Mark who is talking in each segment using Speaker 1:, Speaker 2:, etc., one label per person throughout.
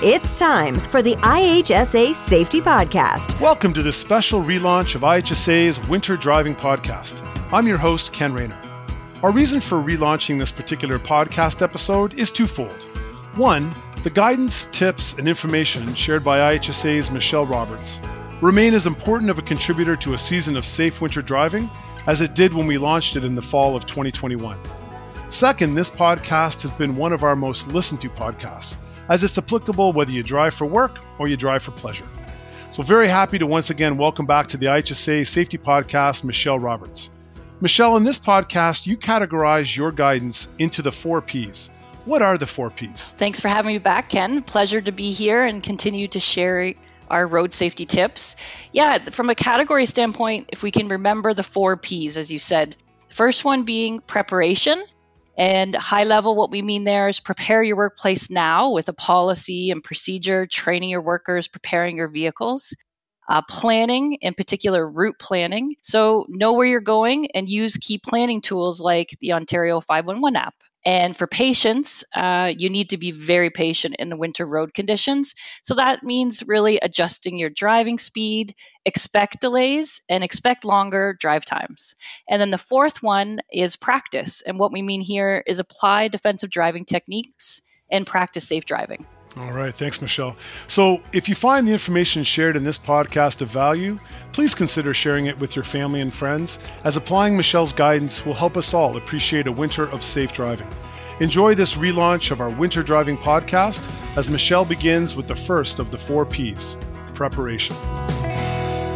Speaker 1: It's time for the IHSA Safety Podcast.
Speaker 2: Welcome to this special relaunch of IHSA's Winter Driving Podcast. I'm your host, Ken Rayner. Our reason for relaunching this particular podcast episode is twofold. One, the guidance, tips, and information shared by IHSA's Michelle Roberts remain as important of a contributor to a season of safe winter driving as it did when we launched it in the fall of 2021. Second, this podcast has been one of our most listened to podcasts as it's applicable whether you drive for work or you drive for pleasure. So, very happy to once again welcome back to the IHSA Safety Podcast, Michelle Roberts. Michelle, in this podcast, you categorize your guidance into the four P's. What are the four P's?
Speaker 3: Thanks for having me back, Ken. Pleasure to be here and continue to share our road safety tips. Yeah, from a category standpoint, if we can remember the four P's, as you said, first one being preparation, and high level, what we mean there is prepare your workplace now with a policy and procedure, training your workers, preparing your vehicles. Uh, planning, in particular route planning. So, know where you're going and use key planning tools like the Ontario 511 app. And for patience, uh, you need to be very patient in the winter road conditions. So that means really adjusting your driving speed, expect delays, and expect longer drive times. And then the fourth one is practice. And what we mean here is apply defensive driving techniques and practice safe driving.
Speaker 2: All right, thanks, Michelle. So, if you find the information shared in this podcast of value, please consider sharing it with your family and friends, as applying Michelle's guidance will help us all appreciate a winter of safe driving. Enjoy this relaunch of our Winter Driving podcast as Michelle begins with the first of the four P's preparation.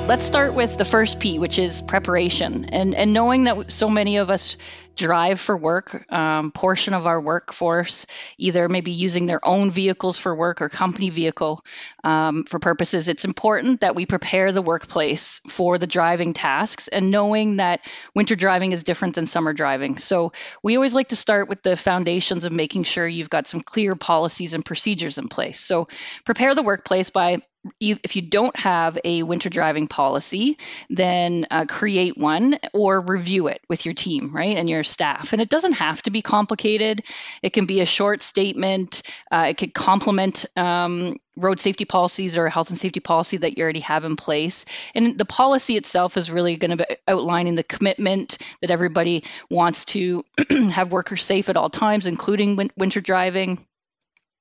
Speaker 3: Let's start with the first P, which is preparation. And, and knowing that so many of us drive for work, um, portion of our workforce, either maybe using their own vehicles for work or company vehicle um, for purposes, it's important that we prepare the workplace for the driving tasks and knowing that winter driving is different than summer driving. So we always like to start with the foundations of making sure you've got some clear policies and procedures in place. So prepare the workplace by if you don't have a winter driving policy, then uh, create one or review it with your team, right, and your staff. And it doesn't have to be complicated. It can be a short statement. Uh, it could complement um, road safety policies or a health and safety policy that you already have in place. And the policy itself is really going to be outlining the commitment that everybody wants to have workers safe at all times, including win- winter driving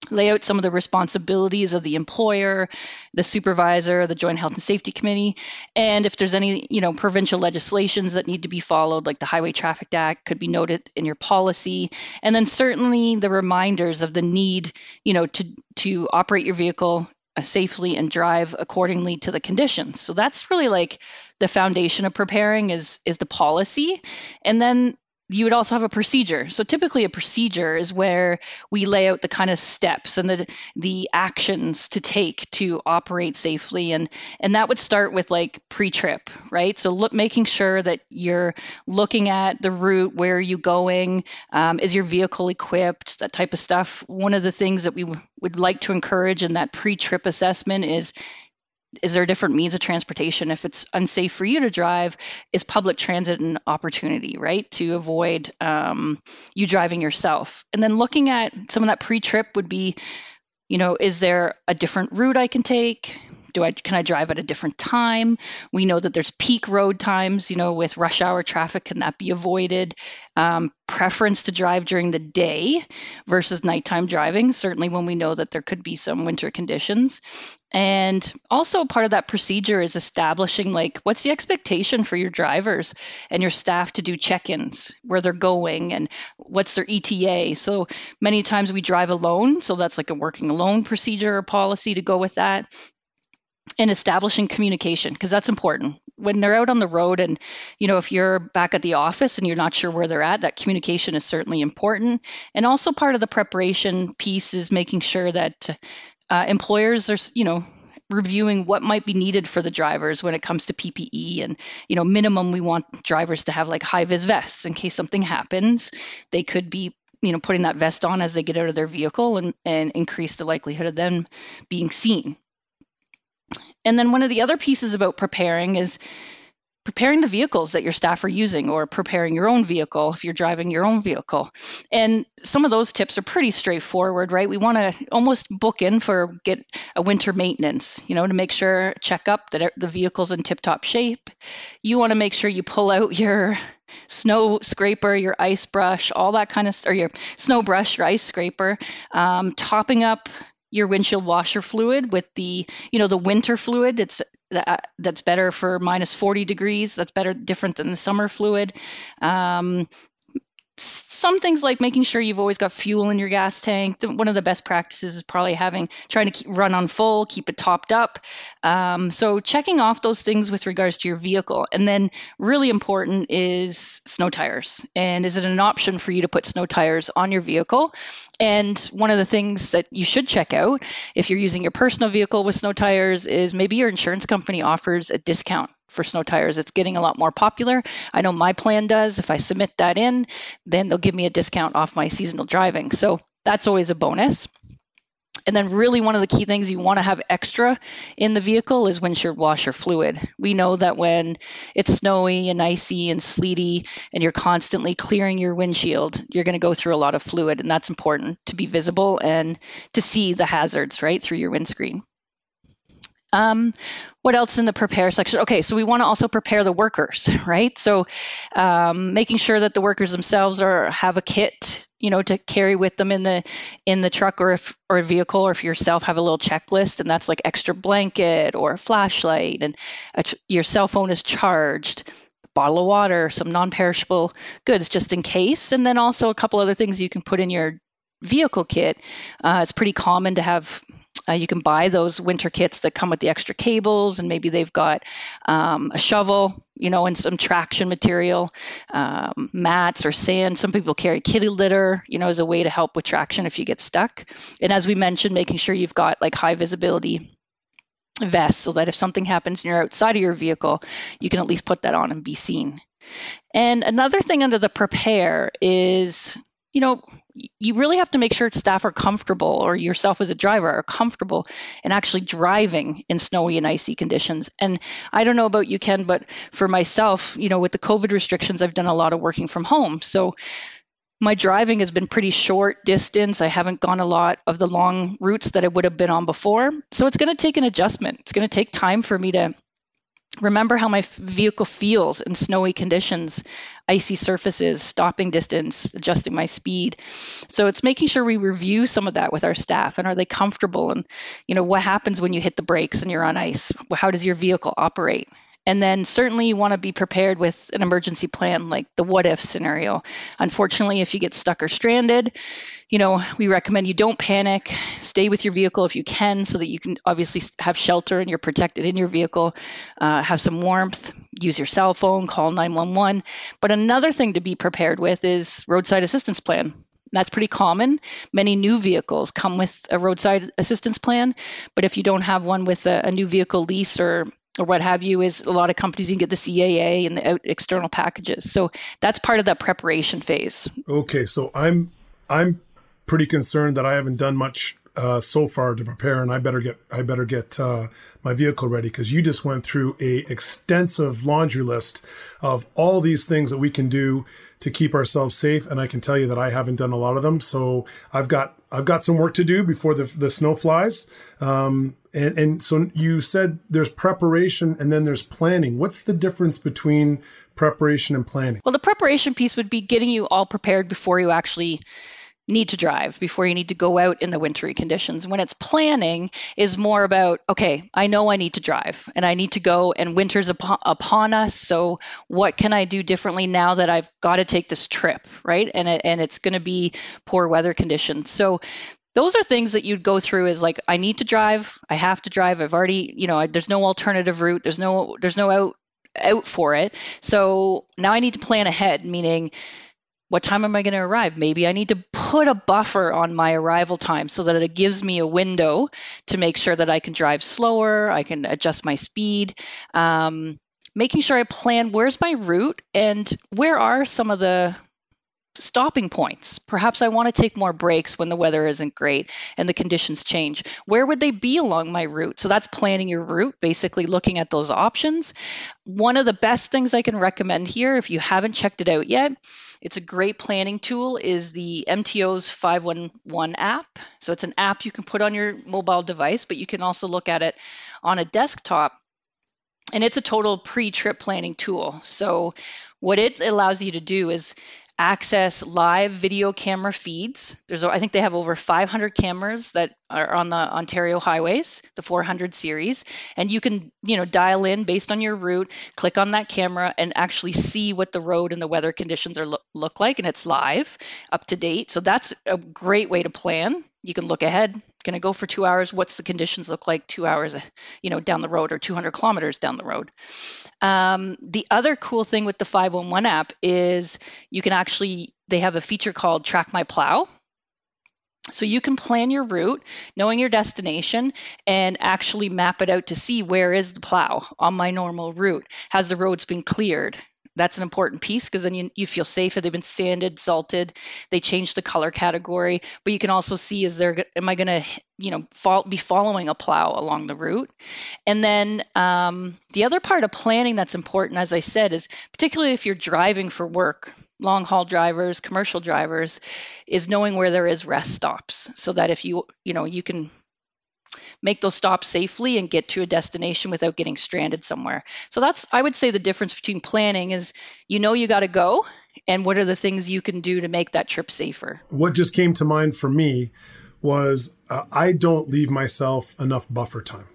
Speaker 3: lay out some of the responsibilities of the employer, the supervisor, the Joint Health and Safety Committee, and if there's any, you know, provincial legislations that need to be followed, like the Highway Traffic Act, could be noted in your policy, and then certainly the reminders of the need, you know, to to operate your vehicle uh, safely and drive accordingly to the conditions. So that's really like the foundation of preparing is is the policy and then you would also have a procedure. So typically a procedure is where we lay out the kind of steps and the the actions to take to operate safely and and that would start with like pre-trip, right? So look making sure that you're looking at the route, where are you going, um, is your vehicle equipped, that type of stuff. One of the things that we w- would like to encourage in that pre-trip assessment is is there a different means of transportation? If it's unsafe for you to drive is public transit an opportunity right to avoid um, you driving yourself? And then looking at some of that pre-trip would be you know is there a different route i can take do I can I drive at a different time? We know that there's peak road times, you know, with rush hour traffic. Can that be avoided? Um, preference to drive during the day versus nighttime driving. Certainly, when we know that there could be some winter conditions. And also, part of that procedure is establishing like what's the expectation for your drivers and your staff to do check ins, where they're going, and what's their ETA. So many times we drive alone. So that's like a working alone procedure or policy to go with that and establishing communication because that's important. When they're out on the road and you know if you're back at the office and you're not sure where they're at that communication is certainly important. And also part of the preparation piece is making sure that uh, employers are you know reviewing what might be needed for the drivers when it comes to PPE and you know minimum we want drivers to have like high vis vests in case something happens. They could be you know putting that vest on as they get out of their vehicle and, and increase the likelihood of them being seen and then one of the other pieces about preparing is preparing the vehicles that your staff are using or preparing your own vehicle if you're driving your own vehicle. And some of those tips are pretty straightforward, right? We want to almost book in for get a winter maintenance, you know, to make sure check up that the vehicle's in tip-top shape. You want to make sure you pull out your snow scraper, your ice brush, all that kind of, or your snow brush, your ice scraper, um, topping up your windshield washer fluid with the you know the winter fluid it's that, that's better for minus 40 degrees. That's better different than the summer fluid. Um, some things like making sure you've always got fuel in your gas tank. One of the best practices is probably having trying to keep, run on full, keep it topped up. Um, so checking off those things with regards to your vehicle, and then really important is snow tires. And is it an option for you to put snow tires on your vehicle? And one of the things that you should check out if you're using your personal vehicle with snow tires is maybe your insurance company offers a discount for snow tires. It's getting a lot more popular. I know my plan does. If I submit that in, then they'll give me a discount off my seasonal driving. So that's always a bonus. And then, really, one of the key things you want to have extra in the vehicle is windshield washer fluid. We know that when it's snowy and icy and sleety and you're constantly clearing your windshield, you're going to go through a lot of fluid, and that's important to be visible and to see the hazards right through your windscreen. Um, what else in the prepare section? Okay, so we want to also prepare the workers, right? So um, making sure that the workers themselves are have a kit, you know, to carry with them in the in the truck or if or a vehicle, or if yourself have a little checklist, and that's like extra blanket or flashlight, and a, your cell phone is charged, bottle of water, some non-perishable goods just in case, and then also a couple other things you can put in your vehicle kit. Uh, it's pretty common to have uh, you can buy those winter kits that come with the extra cables, and maybe they've got um, a shovel, you know, and some traction material, um, mats or sand. Some people carry kitty litter, you know, as a way to help with traction if you get stuck. And as we mentioned, making sure you've got like high visibility vests so that if something happens and you're outside of your vehicle, you can at least put that on and be seen. And another thing under the prepare is you know, you really have to make sure staff are comfortable or yourself as a driver are comfortable in actually driving in snowy and icy conditions. And I don't know about you, Ken, but for myself, you know, with the COVID restrictions, I've done a lot of working from home. So my driving has been pretty short distance. I haven't gone a lot of the long routes that I would have been on before. So it's going to take an adjustment. It's going to take time for me to remember how my vehicle feels in snowy conditions, icy surfaces, stopping distance, adjusting my speed. So it's making sure we review some of that with our staff and are they comfortable and you know what happens when you hit the brakes and you're on ice? How does your vehicle operate? And then certainly you want to be prepared with an emergency plan like the what if scenario. Unfortunately, if you get stuck or stranded, you know, we recommend you don't panic. Stay with your vehicle if you can so that you can obviously have shelter and you're protected in your vehicle. Uh, have some warmth. Use your cell phone, call 911. But another thing to be prepared with is roadside assistance plan. That's pretty common. Many new vehicles come with a roadside assistance plan, but if you don't have one with a, a new vehicle lease or or what have you is a lot of companies you can get the CAA and the external packages. So that's part of that preparation phase.
Speaker 2: Okay, so I'm I'm pretty concerned that I haven't done much uh, so far to prepare, and I better get I better get uh, my vehicle ready because you just went through a extensive laundry list of all these things that we can do to keep ourselves safe, and I can tell you that I haven't done a lot of them. So I've got I've got some work to do before the the snow flies. Um, and, and so you said there's preparation and then there's planning. What's the difference between preparation and planning?
Speaker 3: Well, the preparation piece would be getting you all prepared before you actually need to drive before you need to go out in the wintry conditions. When it's planning is more about, okay, I know I need to drive and I need to go and winter's upon, upon us. So what can I do differently now that I've got to take this trip, right? And it, and it's going to be poor weather conditions. So those are things that you'd go through is like i need to drive i have to drive i've already you know there's no alternative route there's no there's no out out for it so now i need to plan ahead meaning what time am i going to arrive maybe i need to put a buffer on my arrival time so that it gives me a window to make sure that i can drive slower i can adjust my speed um, making sure i plan where's my route and where are some of the stopping points. Perhaps I want to take more breaks when the weather isn't great and the conditions change. Where would they be along my route? So that's planning your route, basically looking at those options. One of the best things I can recommend here, if you haven't checked it out yet, it's a great planning tool, is the MTO's 511 app. So it's an app you can put on your mobile device, but you can also look at it on a desktop. And it's a total pre trip planning tool. So, what it allows you to do is access live video camera feeds. There's, I think they have over 500 cameras that are on the Ontario highways, the 400 series, and you can, you know, dial in based on your route, click on that camera, and actually see what the road and the weather conditions are look, look like, and it's live, up to date. So that's a great way to plan you can look ahead going to go for two hours what's the conditions look like two hours you know down the road or 200 kilometers down the road um, the other cool thing with the 511 app is you can actually they have a feature called track my plow so you can plan your route, knowing your destination, and actually map it out to see where is the plow on my normal route. Has the roads been cleared? That's an important piece because then you, you feel safe. Have They've been sanded, salted. They change the color category, but you can also see is there am I going to you know fall, be following a plow along the route? And then um, the other part of planning that's important, as I said, is particularly if you're driving for work, long haul drivers, commercial drivers, is knowing where there is rest stops so that if you you know you can make those stops safely and get to a destination without getting stranded somewhere. So that's I would say the difference between planning is you know you got to go and what are the things you can do to make that trip safer.
Speaker 2: What just came to mind for me was uh, I don't leave myself enough buffer time.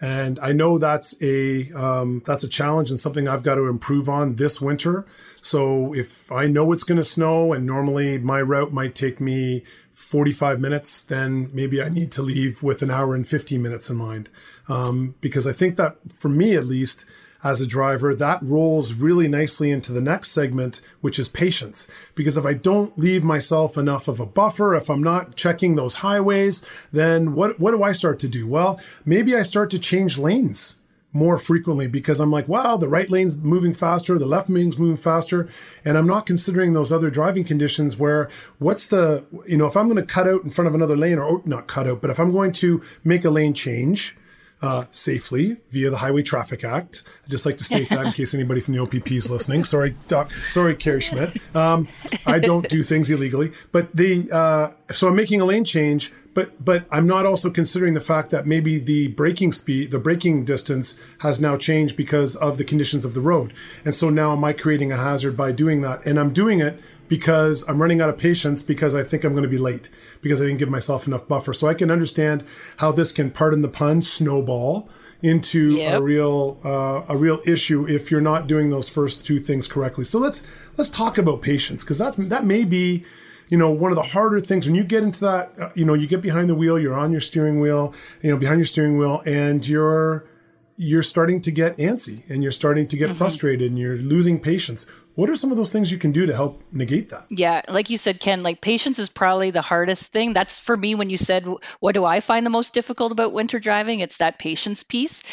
Speaker 2: And I know that's a um, that's a challenge and something I've got to improve on this winter. So if I know it's going to snow, and normally my route might take me 45 minutes, then maybe I need to leave with an hour and 15 minutes in mind. Um, because I think that for me, at least, as a driver, that rolls really nicely into the next segment, which is patience. Because if I don't leave myself enough of a buffer, if I'm not checking those highways, then what, what do I start to do? Well, maybe I start to change lanes more frequently because I'm like, wow, the right lane's moving faster, the left lane's moving faster. And I'm not considering those other driving conditions where what's the, you know, if I'm going to cut out in front of another lane or not cut out, but if I'm going to make a lane change, uh, safely via the Highway Traffic Act. I'd just like to state that in case anybody from the OPP is listening. Sorry, Doc. Sorry, Kerry Schmidt. Um, I don't do things illegally, but the uh, so I'm making a lane change but but I'm not also considering the fact that maybe the braking speed, the braking distance has now changed because of the conditions of the road. And so now am I creating a hazard by doing that? And I'm doing it because I'm running out of patience because I think I'm going to be late because I didn't give myself enough buffer. So I can understand how this can, pardon the pun, snowball into yep. a real uh, a real issue if you're not doing those first two things correctly. So let's let's talk about patience because that that may be you know, one of the harder things when you get into that, uh, you know, you get behind the wheel, you're on your steering wheel, you know, behind your steering wheel, and you're you're starting to get antsy and you're starting to get mm-hmm. frustrated and you're losing patience. What are some of those things you can do to help negate that?
Speaker 3: Yeah, like you said, Ken, like patience is probably the hardest thing. That's for me when you said, what do I find the most difficult about winter driving? It's that patience piece.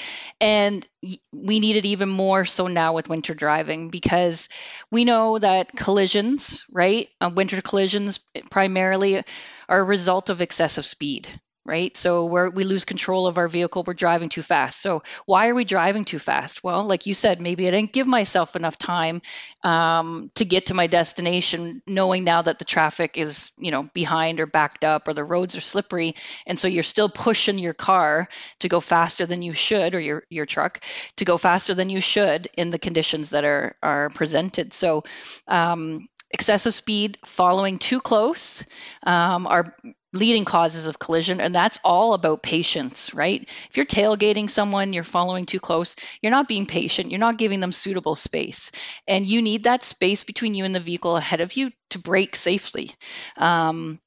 Speaker 3: And we need it even more so now with winter driving because we know that collisions, right? Uh, winter collisions primarily are a result of excessive speed right? So where we lose control of our vehicle, we're driving too fast. So why are we driving too fast? Well, like you said, maybe I didn't give myself enough time um, to get to my destination, knowing now that the traffic is, you know, behind or backed up or the roads are slippery, and so you're still pushing your car to go faster than you should, or your your truck to go faster than you should in the conditions that are are presented. So um, excessive speed, following too close, um, are leading causes of collision and that's all about patience right? If you're tailgating someone you're following too close you're not being patient you're not giving them suitable space. And you need that space between you and the vehicle ahead of you to brake safely. Um,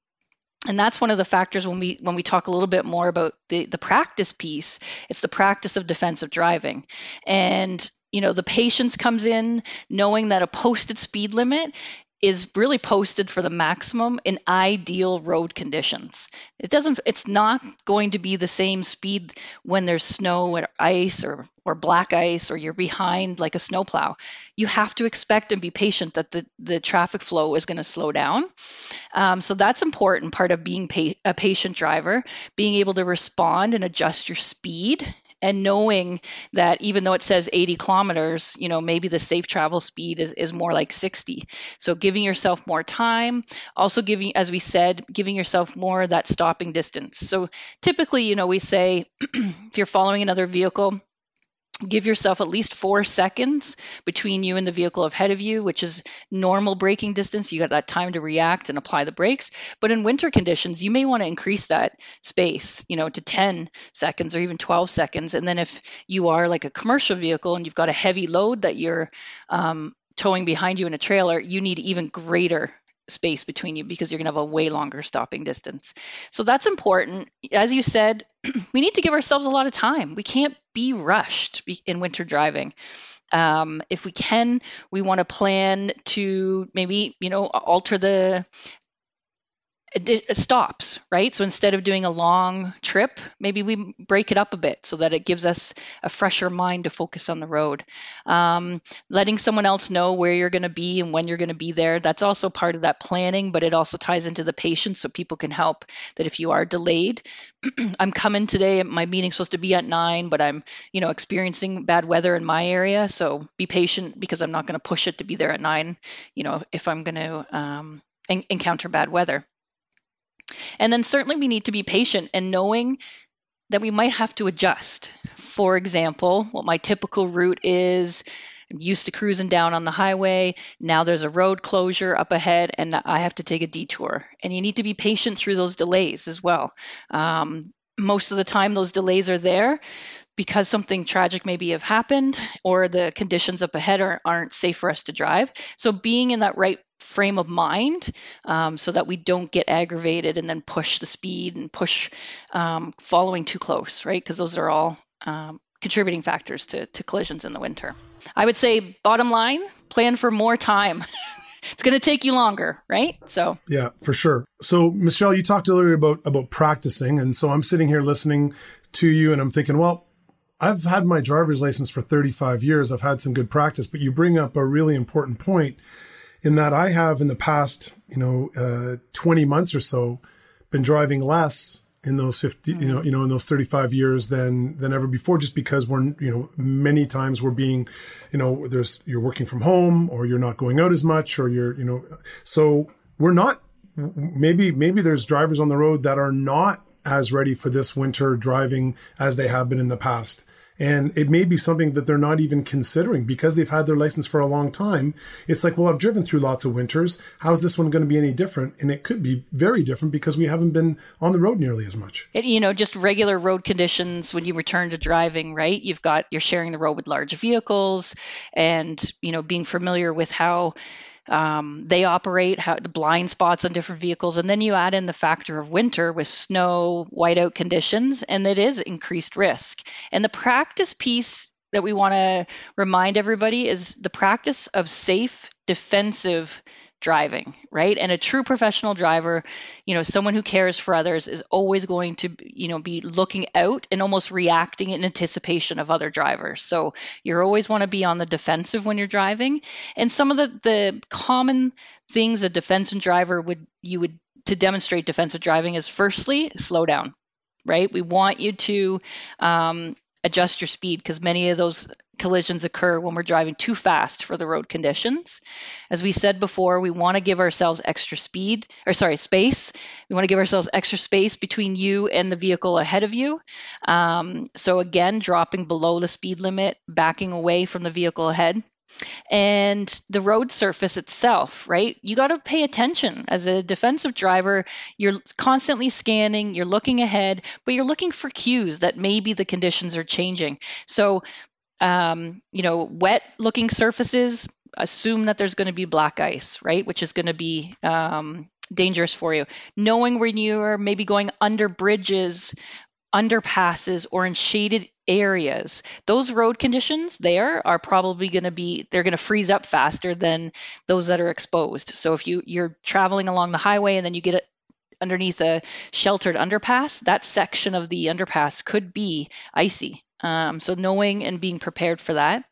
Speaker 3: and that's one of the factors when we when we talk a little bit more about the the practice piece it's the practice of defensive driving. And you know the patience comes in knowing that a posted speed limit is really posted for the maximum in ideal road conditions. It doesn't it's not going to be the same speed when there's snow or ice or or black ice or you're behind like a snowplow. You have to expect and be patient that the, the traffic flow is going to slow down. Um, so that's important part of being pa- a patient driver, being able to respond and adjust your speed and knowing that even though it says 80 kilometers you know maybe the safe travel speed is, is more like 60 so giving yourself more time also giving as we said giving yourself more that stopping distance. So typically you know we say if you're following another vehicle give yourself at least four seconds between you and the vehicle ahead of you, which is normal braking distance. You got that time to react and apply the brakes. But in winter conditions, you may want to increase that space, you know, to 10 seconds or even 12 seconds. And then if you are like a commercial vehicle and you've got a heavy load that you're um, towing behind you in a trailer, you need even greater space between you because you're going to have a way longer stopping distance. So that's important. As you said, we need to give ourselves a lot of time. We can't be rushed in winter driving. Um, if we can, we want to plan to maybe you know alter the stops, right? So instead of doing a long trip, maybe we break it up a bit so that it gives us a fresher mind to focus on the road. Um, letting someone else know where you're going to be and when you're going to be there, that's also part of that planning, but it also ties into the patience so people can help that if you are delayed, I'm coming today, my meeting's supposed to be at nine, but I'm, you know, experiencing bad weather in my area. So be patient because I'm not going to push it to be there at nine, you know, if I'm going to um, encounter bad weather. And then certainly we need to be patient and knowing that we might have to adjust. For example, what my typical route is I'm used to cruising down on the highway. Now there's a road closure up ahead, and I have to take a detour. And you need to be patient through those delays as well. Um, most of the time, those delays are there because something tragic maybe have happened or the conditions up ahead are, aren't safe for us to drive. So being in that right frame of mind um, so that we don't get aggravated and then push the speed and push um, following too close, right? Because those are all um, contributing factors to, to collisions in the winter. I would say, bottom line, plan for more time. it's going to take you longer, right? So
Speaker 2: yeah, for sure. So Michelle, you talked earlier about about practicing, and so I'm sitting here listening to you, and I'm thinking, well, I've had my driver's license for 35 years. I've had some good practice, but you bring up a really important point in that I have in the past, you know, uh, 20 months or so been driving less in those 50 mm-hmm. you know you know in those 35 years than than ever before just because we're you know many times we're being you know there's you're working from home or you're not going out as much or you're you know so we're not maybe maybe there's drivers on the road that are not as ready for this winter driving as they have been in the past and it may be something that they're not even considering because they've had their license for a long time. It's like, well, I've driven through lots of winters. How's this one going to be any different? And it could be very different because we haven't been on the road nearly as much.
Speaker 3: It, you know, just regular road conditions when you return to driving, right? You've got, you're sharing the road with large vehicles and, you know, being familiar with how um, they operate, how the blind spots on different vehicles, and then you add in the factor of winter with snow, whiteout conditions, and it is increased risk. And the practice piece that we want to remind everybody is the practice of safe, defensive driving, right? And a true professional driver, you know, someone who cares for others is always going to, you know, be looking out and almost reacting in anticipation of other drivers. So you always want to be on the defensive when you're driving. And some of the the common things a defensive driver would you would to demonstrate defensive driving is firstly slow down right? We want you to um, adjust your speed because many of those collisions occur when we're driving too fast for the road conditions. As we said before, we want to give ourselves extra speed, or sorry, space. We want to give ourselves extra space between you and the vehicle ahead of you. Um, so, again, dropping below the speed limit, backing away from the vehicle ahead and the road surface itself, right? You got to pay attention. As a defensive driver, you're constantly scanning, you're looking ahead, but you're looking for cues that maybe the conditions are changing. So, um, you know, wet looking surfaces, assume that there's going to be black ice, right? Which is going to be um, dangerous for you. Knowing when you are maybe going under bridges underpasses or in shaded areas. Those road conditions there are probably going to be they're going to freeze up faster than those that are exposed. So if you you're traveling along the highway and then you get underneath a sheltered underpass that section of the underpass could be icy. Um, so knowing and being prepared for that.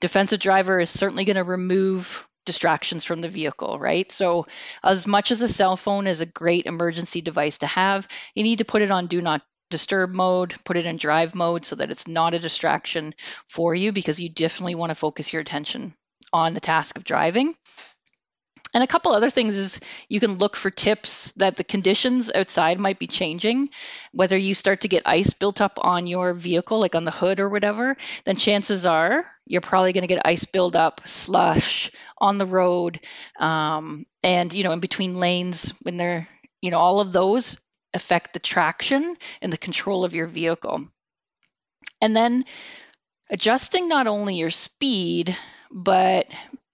Speaker 3: Defensive driver is certainly going to remove distractions from the vehicle, right? So, as much as a cell phone is a great emergency device to have, you need to put it on do not disturb mode, put it in drive mode so that it's not a distraction for you because you definitely want to focus your attention on the task of driving. And a couple other things is you can look for tips that the conditions outside might be changing. Whether you start to get ice built up on your vehicle, like on the hood or whatever, then chances are you're probably going to get ice buildup, slush on the road, um, and you know in between lanes when they're you know all of those affect the traction and the control of your vehicle. And then adjusting not only your speed, but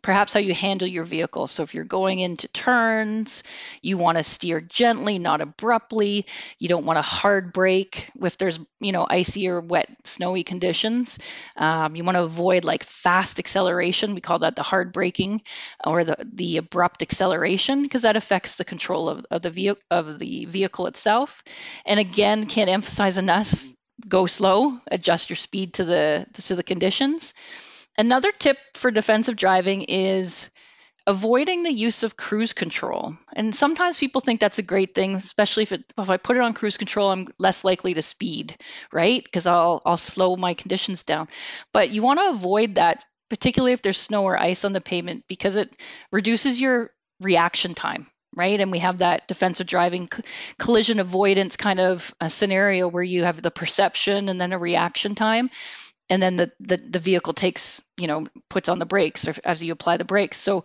Speaker 3: perhaps how you handle your vehicle. So if you're going into turns, you want to steer gently, not abruptly. You don't want to hard brake if there's you know icy or wet, snowy conditions. Um, you want to avoid like fast acceleration. We call that the hard braking or the the abrupt acceleration because that affects the control of, of the vehicle of the vehicle itself. And again, can't emphasize enough. Go slow, adjust your speed to the to the conditions. Another tip for defensive driving is avoiding the use of cruise control. And sometimes people think that's a great thing, especially if, it, if I put it on cruise control, I'm less likely to speed, right? Because I'll, I'll slow my conditions down. But you want to avoid that, particularly if there's snow or ice on the pavement, because it reduces your reaction time. Right. And we have that defensive driving collision avoidance kind of a scenario where you have the perception and then a reaction time and then the, the, the vehicle takes you know puts on the brakes or as you apply the brakes. So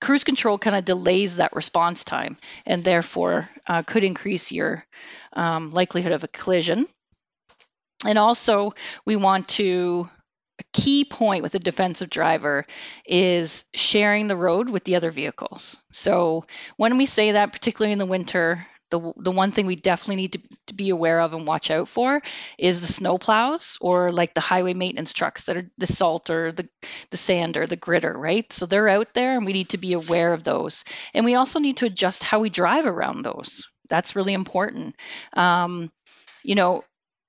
Speaker 3: cruise control kind of delays that response time and therefore uh, could increase your um, likelihood of a collision. And also we want to a key point with a defensive driver is sharing the road with the other vehicles. So when we say that particularly in the winter the, the one thing we definitely need to be aware of and watch out for is the snow plows or like the highway maintenance trucks that are the salt or the, the sand or the gritter, right? So they're out there and we need to be aware of those. And we also need to adjust how we drive around those. That's really important. Um, you know,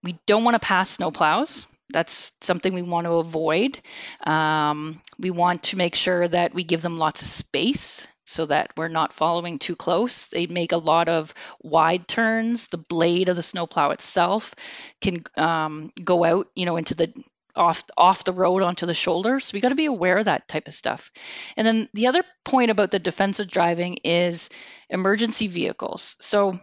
Speaker 3: we don't want to pass snow plows. That's something we want to avoid. Um, we want to make sure that we give them lots of space so that we're not following too close. They make a lot of wide turns. The blade of the snowplow itself can um, go out, you know, into the off off the road onto the shoulder. So we got to be aware of that type of stuff. And then the other point about the defensive driving is emergency vehicles. So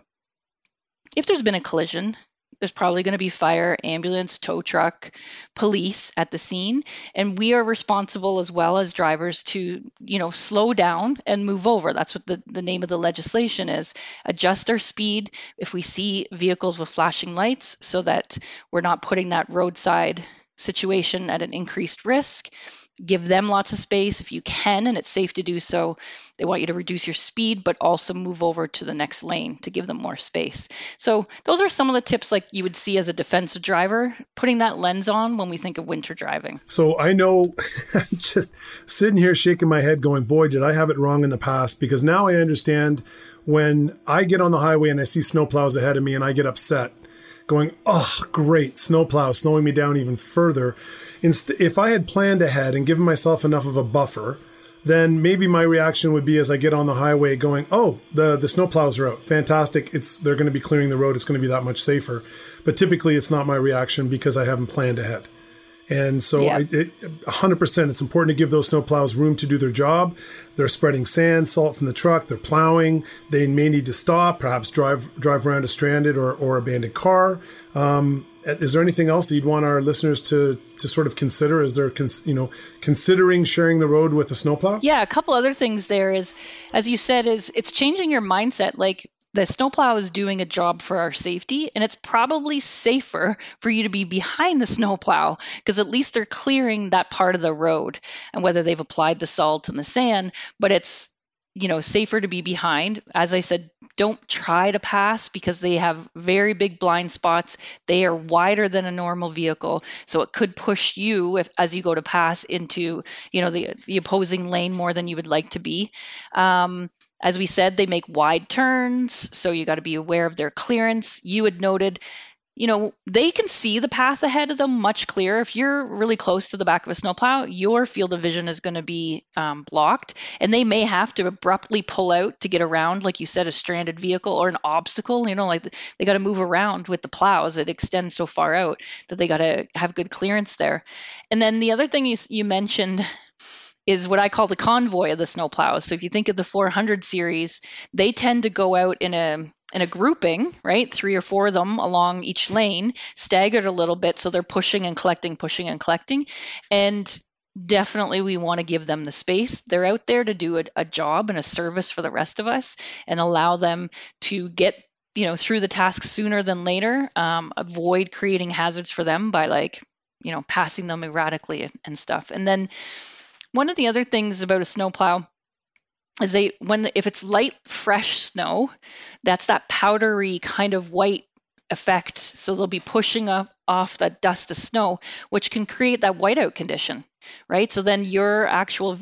Speaker 3: if there's been a collision, there's probably going to be fire, ambulance, tow truck, police at the scene, and we are responsible as well as drivers to, you know, slow down and move over. That's what the, the name of the legislation is. Adjust our speed if we see vehicles with flashing lights so that we're not putting that roadside situation at an increased risk give them lots of space if you can and it's safe to do so. They want you to reduce your speed but also move over to the next lane to give them more space. So those are some of the tips like you would see as a defensive driver putting that lens on when we think of winter driving.
Speaker 2: So i know just sitting here shaking my head going boy did i have it wrong in the past because now i understand when i get on the highway and i see snowplows ahead of me and i get upset going oh great snowplow slowing me down even further Inst- if I had planned ahead and given myself enough of a buffer, then maybe my reaction would be as I get on the highway going, "Oh, the the snowplows are out. Fantastic. It's they're going to be clearing the road. It's going to be that much safer." But typically it's not my reaction because I haven't planned ahead. And so yeah. I, it, 100% it's important to give those snowplows room to do their job. They're spreading sand, salt from the truck, they're plowing. They may need to stop, perhaps drive drive around a stranded or, or abandoned car. Um, is there anything else that you'd want our listeners to to sort of consider as they're you know considering sharing the road with a snowplow?
Speaker 3: Yeah, a couple other things there is, as you said, is it's changing your mindset. Like the snowplow is doing a job for our safety, and it's probably safer for you to be behind the snowplow because at least they're clearing that part of the road. And whether they've applied the salt and the sand, but it's you know safer to be behind as i said don't try to pass because they have very big blind spots they are wider than a normal vehicle so it could push you if, as you go to pass into you know the the opposing lane more than you would like to be um, as we said, they make wide turns, so you got to be aware of their clearance. You had noted you know, they can see the path ahead of them much clearer. If you're really close to the back of a snowplow, your field of vision is going to be um, blocked, and they may have to abruptly pull out to get around, like you said, a stranded vehicle or an obstacle. You know, like they got to move around with the plows. It extends so far out that they got to have good clearance there. And then the other thing you you mentioned is what I call the convoy of the snowplows. So if you think of the 400 series, they tend to go out in a in a grouping, right? Three or four of them along each lane, staggered a little bit so they're pushing and collecting, pushing and collecting. And definitely we want to give them the space. They're out there to do a, a job and a service for the rest of us and allow them to get you know through the task sooner than later um, avoid creating hazards for them by like you know passing them erratically and stuff and then one of the other things about a snowplow is they when if it's light fresh snow that's that powdery kind of white effect. So they'll be pushing up off that dust of snow which can create that whiteout condition right? So then your actual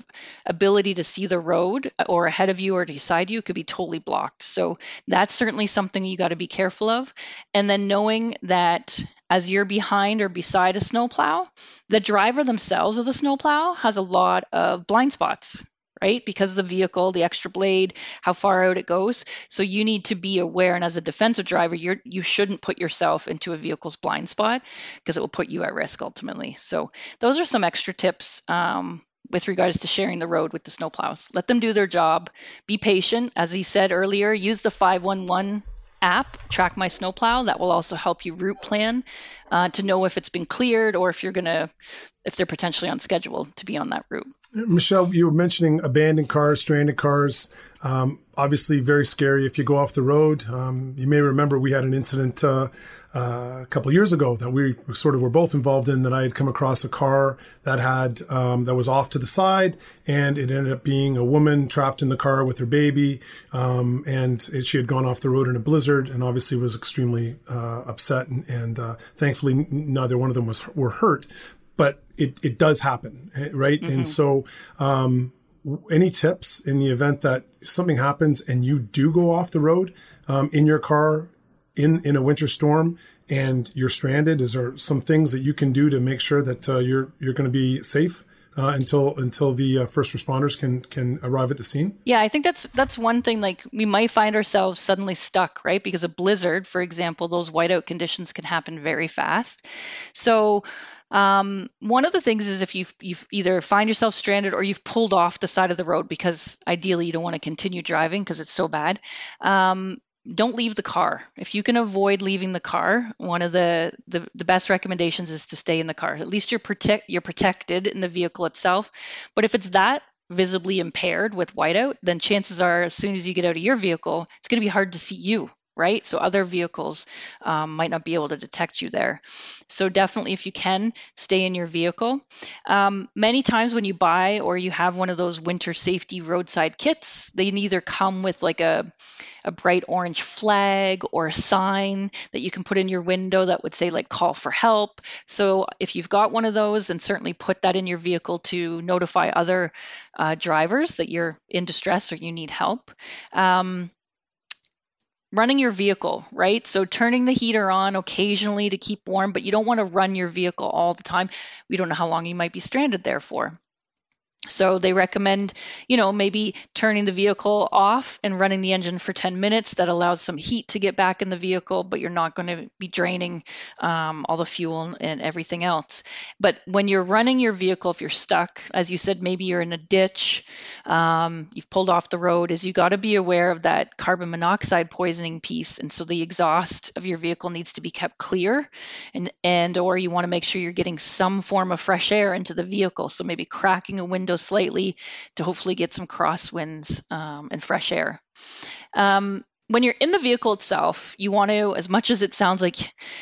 Speaker 3: ability to see the road uh, or ahead of you or beside you could be totally blocked. So that's certainly something you got to be careful of. And then knowing that as you're behind or beside a snowplow the driver themselves of the snowplow has a lot of blind spots right? Because of the vehicle, the extra blade, how far out it goes. So you need to be aware. And as a defensive driver, you're you shouldn't put yourself into a vehicle's blind spot because it will put you at risk ultimately. So those are some extra tips. Um, with regards to sharing the road with the snowplows. Let them do their job. Be patient. As he said earlier, use the 511 app, Track My Snowplow. That will also help you route plan uh, to know if it's been cleared or if you're going to, if they're potentially on schedule to be on that route.
Speaker 2: Michelle, you were mentioning abandoned cars, stranded cars. Um, obviously, very scary if you go off the road. Um, you may remember we had an incident uh, uh, a couple years ago that we sort of were both involved in. That I had come across a car that had um, that was off to the side, and it ended up being a woman trapped in the car with her baby, um, and it, she had gone off the road in a blizzard, and obviously was extremely uh, upset. And, and uh, thankfully, neither one of them was were hurt, but it, it does happen, right? Mm-hmm. And so, um, any tips in the event that something happens and you do go off the road um, in your car in in a winter storm and you're stranded? Is there some things that you can do to make sure that uh, you're you're going to be safe? Uh, until until the uh, first responders can can arrive at the scene.
Speaker 3: Yeah, I think that's that's one thing. Like we might find ourselves suddenly stuck, right? Because a blizzard, for example, those whiteout conditions can happen very fast. So um, one of the things is if you've, you've either find yourself stranded or you've pulled off the side of the road because ideally you don't want to continue driving because it's so bad. Um, don't leave the car. If you can avoid leaving the car, one of the, the, the best recommendations is to stay in the car. At least you're protect you're protected in the vehicle itself. But if it's that visibly impaired with whiteout, then chances are as soon as you get out of your vehicle, it's going to be hard to see you right? So other vehicles um, might not be able to detect you there. So definitely, if you can, stay in your vehicle. Um, many times when you buy or you have one of those winter safety roadside kits, they either come with like a, a bright orange flag or a sign that you can put in your window that would say like call for help. So if you've got one of those, then certainly put that in your vehicle to notify other uh, drivers that you're in distress or you need help. Um, running your vehicle, right? So turning the heater on occasionally to keep warm, but you don't want to run your vehicle all the time. We don't know how long you might be stranded there for. So they recommend, you know, maybe turning the vehicle off and running the engine for 10 minutes. That allows some heat to get back in the vehicle, but you're not going to be draining um, all the fuel and everything else. But when you're running your vehicle, if you're stuck, as you said, maybe you're in a ditch, um, you've pulled off the road, is you got to be aware of that carbon monoxide poisoning piece. And so the exhaust of your vehicle needs to be kept clear, and and or you want to make sure you're getting some form of fresh air into the vehicle. So maybe cracking a window slightly to hopefully get some crosswinds um, and fresh air. Um, when you're in the vehicle itself, you want to, as much as it sounds like,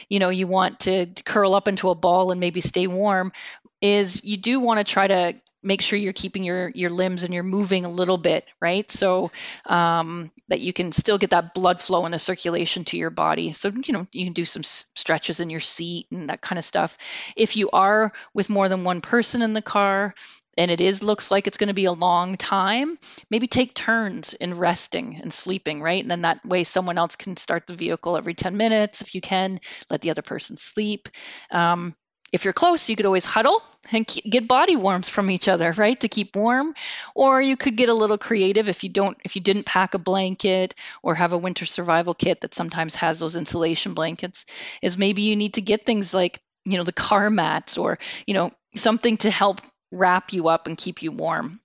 Speaker 3: you know, you want to curl up into a ball and maybe stay warm, is you do want to try to make sure you're keeping your your limbs and you're moving a little bit right? So um, that you can still get that blood flow and the circulation to your body. So you know you can do some stretches in your seat and that kind of stuff. If you are with more than one person in the car and it is looks like it's going to be a long time maybe take turns in resting and sleeping right and then that way someone else can start the vehicle every 10 minutes if you can let the other person sleep um, if you're close, you could always huddle and get body warmth from each other, right, to keep warm. Or you could get a little creative if you don't, if you didn't pack a blanket or have a winter survival kit that sometimes has those insulation blankets. Is maybe you need to get things like you know the car mats or you know something to help wrap you up and keep you warm.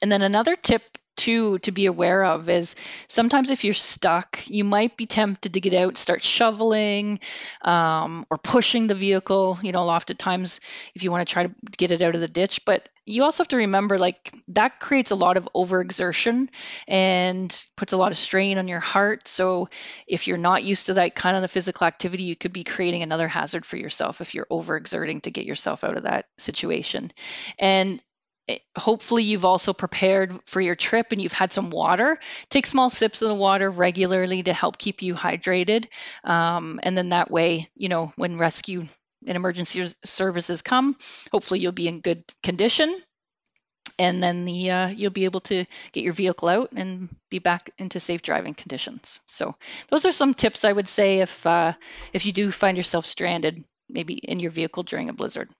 Speaker 3: And then another tip too to be aware of is sometimes if you're stuck, you might be tempted to get out, start shoveling um, or pushing the vehicle. You know, oftentimes if you want to try to get it out of the ditch, but you also have to remember like that creates a lot of overexertion and puts a lot of strain on your heart. So if you're not used to that kind of the physical activity, you could be creating another hazard for yourself if you're overexerting to get yourself out of that situation. And hopefully you've also prepared for your trip and you've had some water. Take small sips of the water regularly to help keep you hydrated. Um, and then that way you know when rescue and emergency services come hopefully you'll be in good condition. And then the uh, you'll be able to get your vehicle out and be back into safe driving conditions. So those are some tips i would say if uh, if you do find yourself stranded maybe in your vehicle during a blizzard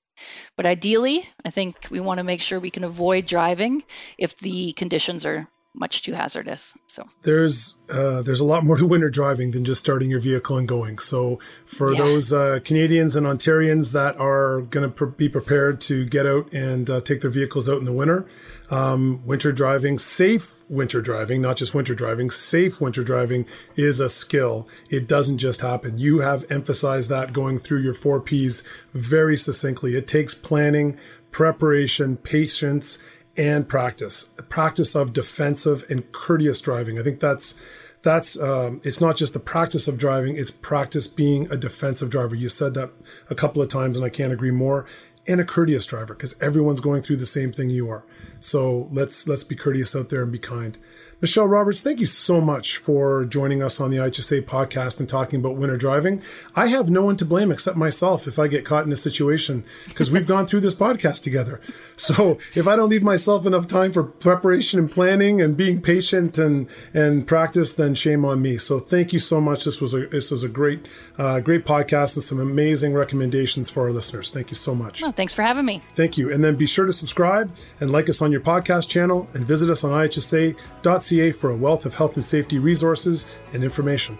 Speaker 3: but ideally, I think we want to make sure we can avoid driving if the conditions are much too hazardous. So
Speaker 2: there's uh, there's a lot more to winter driving than just starting your vehicle and going. So for yeah. those uh, Canadians and Ontarians that are going to pr- be prepared to get out and uh, take their vehicles out in the winter, um, winter driving, safe winter driving, not just winter driving, safe winter driving is a skill. It doesn't just happen. You have emphasized that going through your four P's very succinctly. It takes planning, preparation, patience and practice. Practice of defensive and courteous driving. I think that's that's um, it's not just the practice of driving it's practice being a defensive driver. You said that a couple of times and i can't agree more. And a courteous driver because everyone's going through the same thing you are. So let's let's be courteous out there and be kind Michelle Roberts, thank you so much for joining us on the IHSA podcast and talking about winter driving. I have no one to blame except myself if I get caught in a situation because we've gone through this podcast together. So if I don't leave myself enough time for preparation and planning and being patient and and practice, then shame on me. So thank you so much. This was a this was a great uh, great podcast and some amazing recommendations for our listeners. Thank you so much.
Speaker 3: Oh, thanks for having me.
Speaker 2: Thank you. And then be sure to subscribe and like us on your podcast channel and visit us on ihsa.ca for a wealth of health and safety resources and information.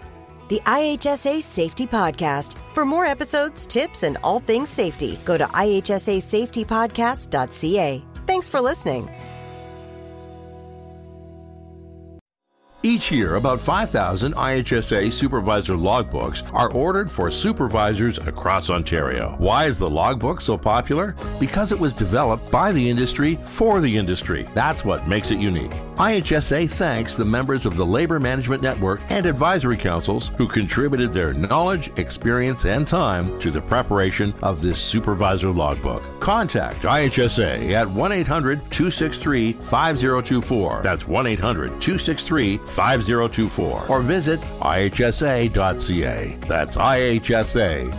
Speaker 1: The IHSA Safety Podcast. For more episodes, tips, and all things safety, go to ihsasafetypodcast.ca. Thanks for listening.
Speaker 4: Each year, about 5,000 IHSA supervisor logbooks are ordered for supervisors across Ontario. Why is the logbook so popular? Because it was developed by the industry for the industry. That's what makes it unique. IHSA thanks the members of the Labor Management Network and advisory councils who contributed their knowledge, experience, and time to the preparation of this supervisor logbook. Contact IHSA at 1 800 263 5024. That's 1 800 263 5024 or visit ihsa.ca. That's ihsa.ca.